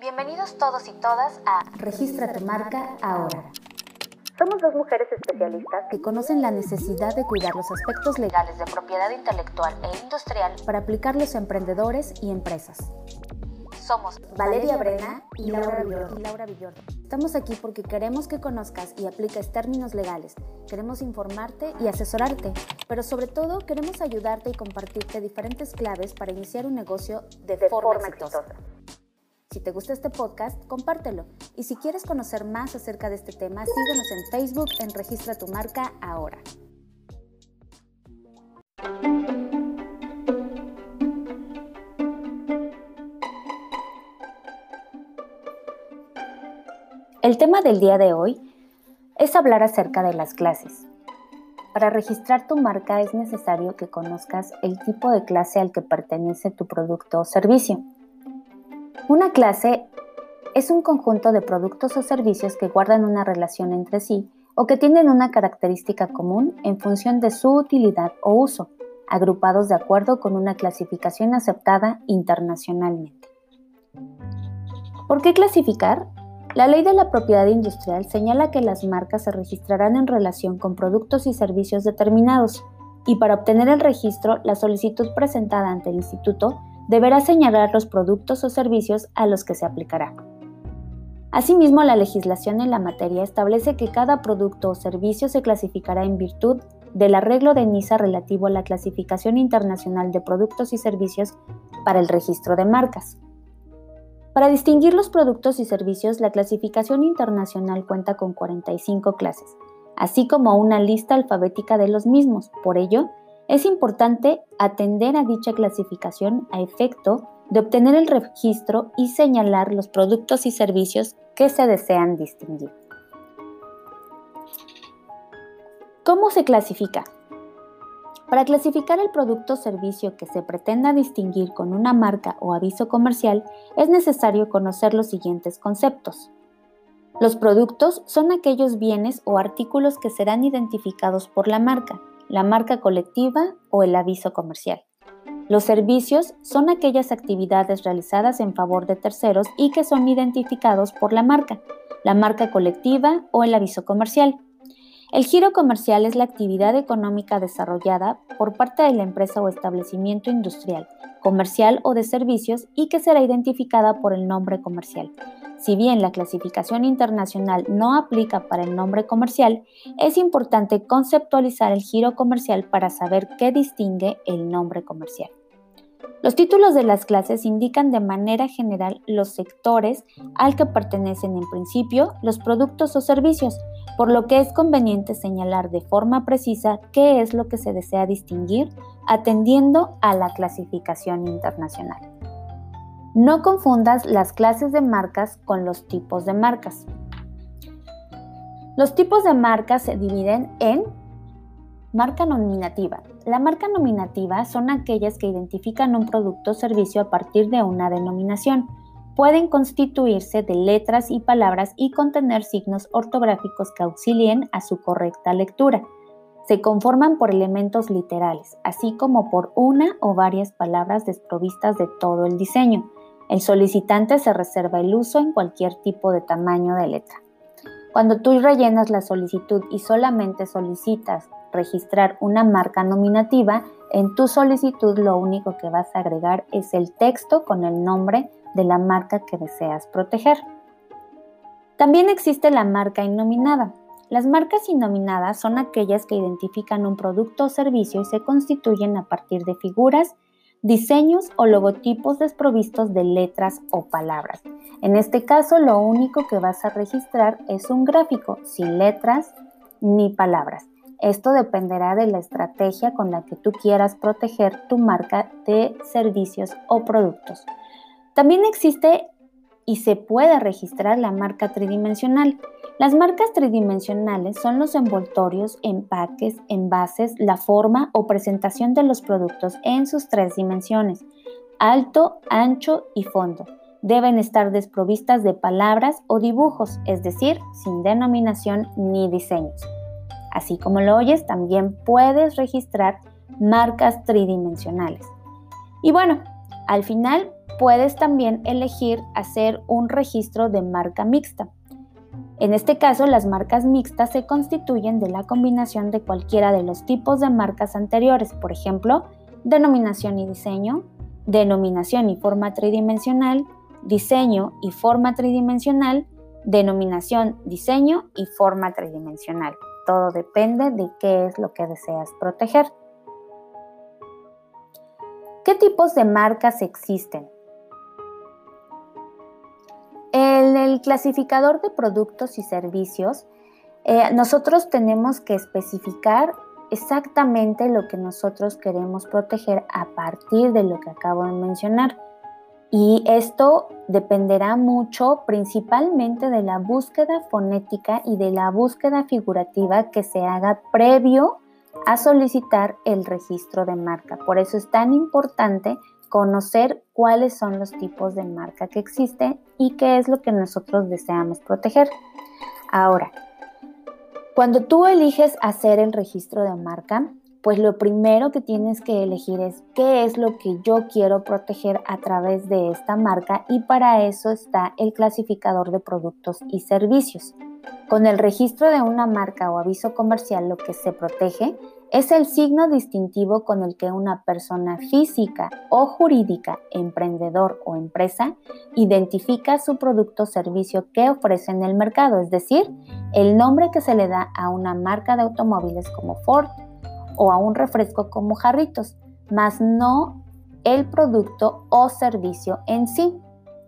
Bienvenidos todos y todas a Registra tu marca ahora. Somos dos mujeres especialistas que conocen la necesidad de cuidar los aspectos legales de propiedad intelectual e industrial para aplicarlos a emprendedores y empresas. Somos Valeria Brena y Laura Villordo. Estamos aquí porque queremos que conozcas y apliques términos legales. Queremos informarte y asesorarte, pero sobre todo queremos ayudarte y compartirte diferentes claves para iniciar un negocio de, forma, exitosa. Si te gusta este podcast, compártelo. Y si quieres conocer más acerca de este tema, síguenos en Facebook en Registra tu marca ahora. El tema del día de hoy es hablar acerca de las clases. Para registrar tu marca es necesario que conozcas el tipo de clase al que pertenece tu producto o servicio. Una clase es un conjunto de productos o servicios que guardan una relación entre sí o que tienen una característica común en función de su utilidad o uso, agrupados de acuerdo con una clasificación aceptada internacionalmente. ¿Por qué clasificar? La ley de la propiedad industrial señala que las marcas se registrarán en relación con productos y servicios determinados, y para obtener el registro, la solicitud presentada ante el instituto deberá señalar los productos o servicios a los que se aplicará. Asimismo, la legislación en la materia establece que cada producto o servicio se clasificará en virtud del arreglo de NISA relativo a la clasificación internacional de productos y servicios para el registro de marcas. Para distinguir los productos y servicios, la clasificación internacional cuenta con 45 clases, así como una lista alfabética de los mismos. Por ello, es importante atender a dicha clasificación a efecto de obtener el registro y señalar los productos y servicios que se desean distinguir. ¿Cómo se clasifica? Para clasificar el producto o servicio que se pretenda distinguir con una marca o aviso comercial, es necesario conocer los siguientes conceptos. Los productos son aquellos bienes o artículos que serán identificados por la marca, la marca colectiva o el aviso comercial. Los servicios son aquellas actividades realizadas en favor de terceros y que son identificados por la marca, la marca colectiva o el aviso comercial. El giro comercial es la actividad económica desarrollada por parte de la empresa o establecimiento industrial, comercial o de servicios y que será identificada por el nombre comercial. Si bien la clasificación internacional no aplica para el nombre comercial, es importante conceptualizar el giro comercial para saber qué distingue el nombre comercial. Los títulos de las clases indican de manera general los sectores al que pertenecen en principio los productos o servicios, por lo que es conveniente señalar de forma precisa qué es lo que se desea distinguir atendiendo a la clasificación internacional. No confundas las clases de marcas con los tipos de marcas. Los tipos de marcas se dividen en marca nominativa. La marca nominativa son aquellas que identifican un producto o servicio a partir de una denominación pueden constituirse de letras y palabras y contener signos ortográficos que auxilien a su correcta lectura. Se conforman por elementos literales, así como por una o varias palabras desprovistas de todo el diseño. El solicitante se reserva el uso en cualquier tipo de tamaño de letra. Cuando tú rellenas la solicitud y solamente solicitas registrar una marca nominativa, en tu solicitud lo único que vas a agregar es el texto con el nombre de la marca que deseas proteger. También existe la marca innominada. Las marcas innominadas son aquellas que identifican un producto o servicio y se constituyen a partir de figuras, diseños o logotipos desprovistos de letras o palabras. En este caso, lo único que vas a registrar es un gráfico sin letras ni palabras. Esto dependerá de la estrategia con la que tú quieras proteger tu marca de servicios o productos. También existe y se puede registrar la marca tridimensional. Las marcas tridimensionales son los envoltorios, empaques, envases, la forma o presentación de los productos en sus tres dimensiones, alto, ancho y fondo. Deben estar desprovistas de palabras o dibujos, es decir, sin denominación ni diseños. Así como lo oyes, también puedes registrar marcas tridimensionales. Y bueno, Al final, puedes también elegir hacer un registro de marca mixta. En este caso, las marcas mixtas se constituyen de la combinación de cualquiera de los tipos de marcas anteriores, por ejemplo, denominación y diseño, denominación y forma tridimensional, diseño y forma tridimensional, denominación, diseño y forma tridimensional. Todo depende de qué es lo que deseas proteger. ¿Qué tipos de marcas existen? En el clasificador de productos y servicios, eh, nosotros tenemos que especificar exactamente lo que nosotros queremos proteger a partir de lo que acabo de mencionar. Y esto dependerá mucho principalmente de la búsqueda fonética y de la búsqueda figurativa que se haga previo a solicitar el registro de marca. Por eso es tan importante conocer cuáles son los tipos de marca que existen y qué es lo que nosotros deseamos proteger. Ahora, cuando tú eliges hacer el registro de marca, pues lo primero que tienes que elegir es qué es lo que yo quiero proteger a través de esta marca y para eso está el clasificador de productos y servicios. Con el registro de una marca o aviso comercial lo que se protege es el signo distintivo con el que una persona física o jurídica, emprendedor o empresa, identifica su producto o servicio que ofrece en el mercado, es decir, el nombre que se le da a una marca de automóviles como Ford, o a un refresco como jarritos, más no el producto o servicio en sí.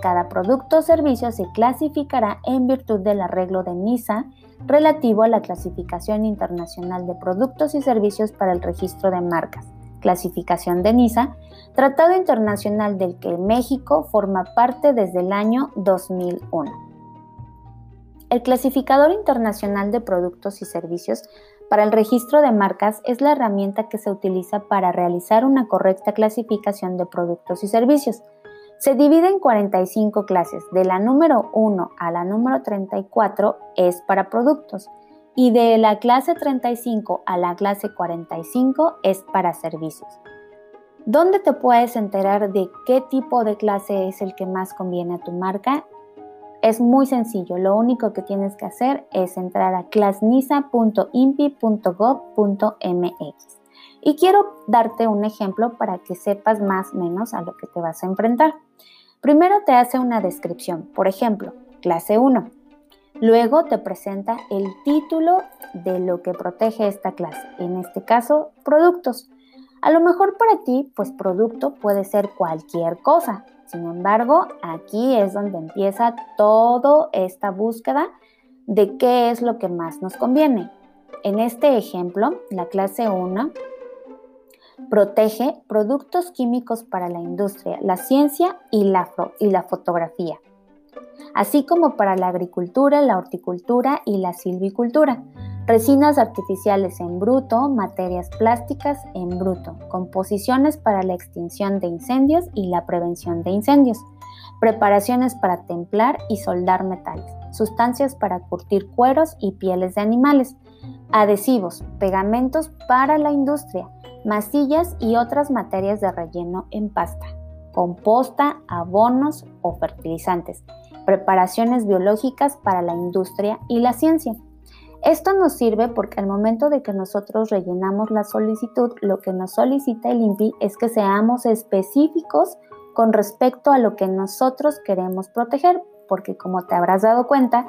Cada producto o servicio se clasificará en virtud del arreglo de NISA relativo a la clasificación internacional de productos y servicios para el registro de marcas, clasificación de NISA, tratado internacional del que México forma parte desde el año 2001. El clasificador internacional de productos y servicios para el registro de marcas es la herramienta que se utiliza para realizar una correcta clasificación de productos y servicios. Se divide en 45 clases. De la número 1 a la número 34 es para productos y de la clase 35 a la clase 45 es para servicios. ¿Dónde te puedes enterar de qué tipo de clase es el que más conviene a tu marca? Es muy sencillo, lo único que tienes que hacer es entrar a clasnisa.impi.gov.mx. Y quiero darte un ejemplo para que sepas más o menos a lo que te vas a enfrentar. Primero te hace una descripción, por ejemplo, clase 1. Luego te presenta el título de lo que protege esta clase, en este caso, productos. A lo mejor para ti, pues producto puede ser cualquier cosa, sin embargo, aquí es donde empieza toda esta búsqueda de qué es lo que más nos conviene. En este ejemplo, la clase 1 protege productos químicos para la industria, la ciencia y la, y la fotografía, así como para la agricultura, la horticultura y la silvicultura resinas artificiales en bruto, materias plásticas en bruto, composiciones para la extinción de incendios y la prevención de incendios, preparaciones para templar y soldar metales, sustancias para curtir cueros y pieles de animales, adhesivos, pegamentos para la industria, masillas y otras materias de relleno en pasta, composta, abonos o fertilizantes, preparaciones biológicas para la industria y la ciencia esto nos sirve porque al momento de que nosotros rellenamos la solicitud, lo que nos solicita el INPI es que seamos específicos con respecto a lo que nosotros queremos proteger, porque como te habrás dado cuenta,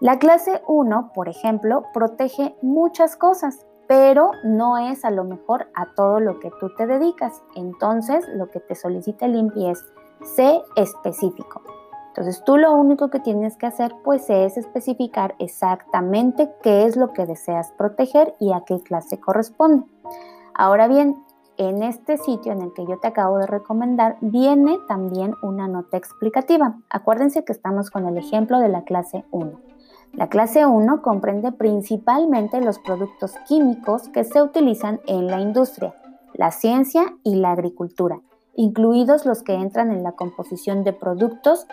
la clase 1, por ejemplo, protege muchas cosas, pero no es a lo mejor a todo lo que tú te dedicas. Entonces, lo que te solicita el INPI es sé específico. Entonces tú lo único que tienes que hacer pues es especificar exactamente qué es lo que deseas proteger y a qué clase corresponde. Ahora bien, en este sitio en el que yo te acabo de recomendar viene también una nota explicativa. Acuérdense que estamos con el ejemplo de la clase 1. La clase 1 comprende principalmente los productos químicos que se utilizan en la industria, la ciencia y la agricultura, incluidos los que entran en la composición de productos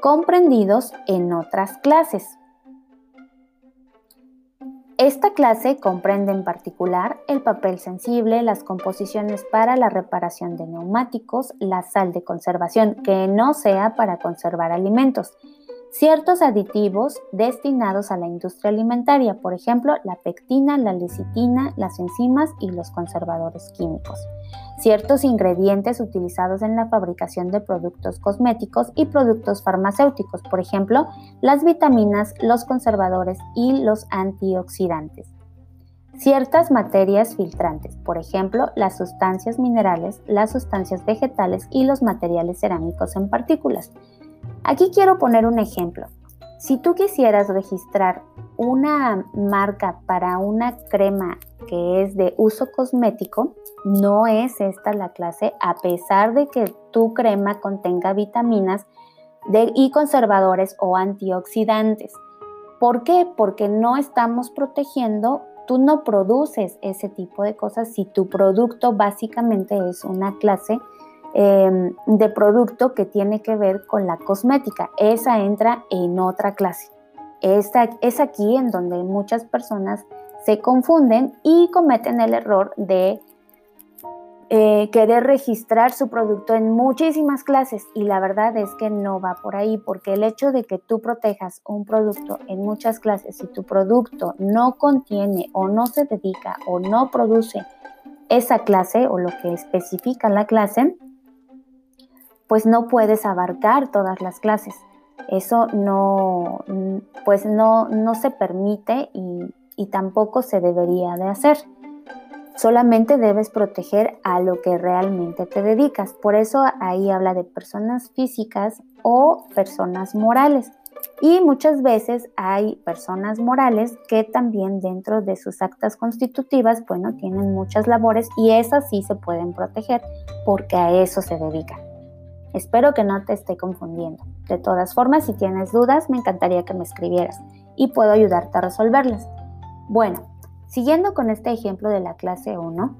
comprendidos en otras clases. Esta clase comprende en particular el papel sensible, las composiciones para la reparación de neumáticos, la sal de conservación que no sea para conservar alimentos, ciertos aditivos destinados a la industria alimentaria, por ejemplo, la pectina, la lecitina, las enzimas y los conservadores químicos, ciertos ingredientes utilizados en la fabricación de productos cosméticos y productos farmacéuticos, por ejemplo, las vitaminas, los conservadores y los antioxidantes. Ciertas materias filtrantes, por ejemplo, las sustancias minerales, las sustancias vegetales y los materiales cerámicos en partículas. Aquí quiero poner un ejemplo. Si tú quisieras registrar una marca para una crema que es de uso cosmético, no es esta la clase, a pesar de que tu crema contenga vitaminas y conservadores o antioxidantes. ¿Por qué? Porque no estamos protegiendo, tú no produces ese tipo de cosas si tu producto básicamente es una clase Em, de producto que tiene que ver con la cosmética. Esa entra en otra clase. Esta, es aquí en donde muchas personas se confunden y cometen el error de eh, querer registrar su producto en muchísimas clases y la verdad es que no va por ahí porque el hecho de que tú protejas un producto en muchas clases y tu producto no contiene o no se dedica o no produce esa clase o lo que especifica la clase, pues no puedes abarcar todas las clases. Eso no, pues no, no se permite y, y tampoco se debería de hacer. Solamente debes proteger a lo que realmente te dedicas. Por eso ahí habla de personas físicas o personas morales. Y muchas veces hay personas morales que también dentro de sus actas constitutivas, bueno, tienen muchas labores y esas sí se pueden proteger porque a eso se dedican. Espero que no te esté confundiendo. De todas formas, si tienes dudas, me encantaría que me escribieras y puedo ayudarte a resolverlas. Bueno, siguiendo con este ejemplo de la clase 1,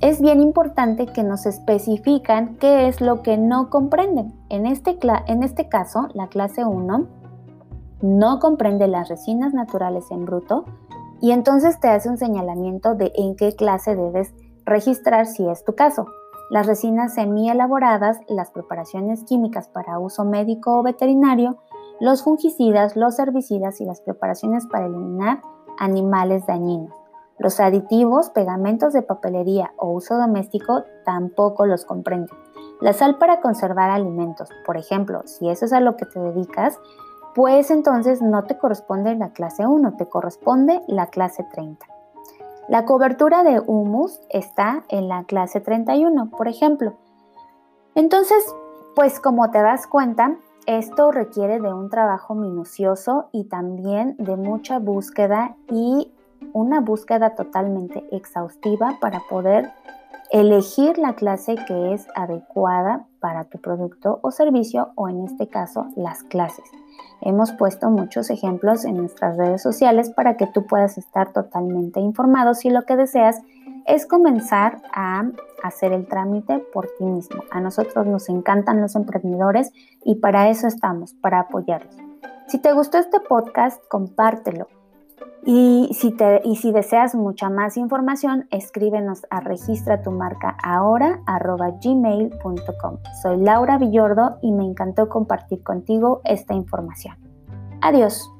es bien importante que nos especifican qué es lo que no comprenden. En este, en este caso, la clase 1 no comprende las resinas naturales en bruto y entonces te hace un señalamiento de en qué clase debes registrar si es tu caso las resinas semi-elaboradas, las preparaciones químicas para uso médico o veterinario, los fungicidas, los herbicidas y las preparaciones para eliminar animales dañinos. Los aditivos, pegamentos de papelería o uso doméstico tampoco los comprenden. La sal para conservar alimentos, por ejemplo, si eso es a lo que te dedicas, pues entonces no te corresponde la clase 1, te corresponde la clase 30. La cobertura de humus está en la clase 31, por ejemplo. Entonces, pues como te das cuenta, esto requiere de un trabajo minucioso y también de mucha búsqueda y una búsqueda totalmente exhaustiva para poder elegir la clase que es adecuada para tu producto o servicio o en este caso las clases. Hemos puesto muchos ejemplos en nuestras redes sociales para que tú puedas estar totalmente informado si lo que deseas es comenzar a hacer el trámite por ti mismo. A nosotros nos encantan los emprendedores y para eso estamos, para apoyarlos. Si te gustó este podcast, compártelo y si, te, y si deseas mucha más información, escríbenos a registra tu marca ahora gmail.com. Soy Laura Villordo y me encantó compartir contigo esta información. Adiós.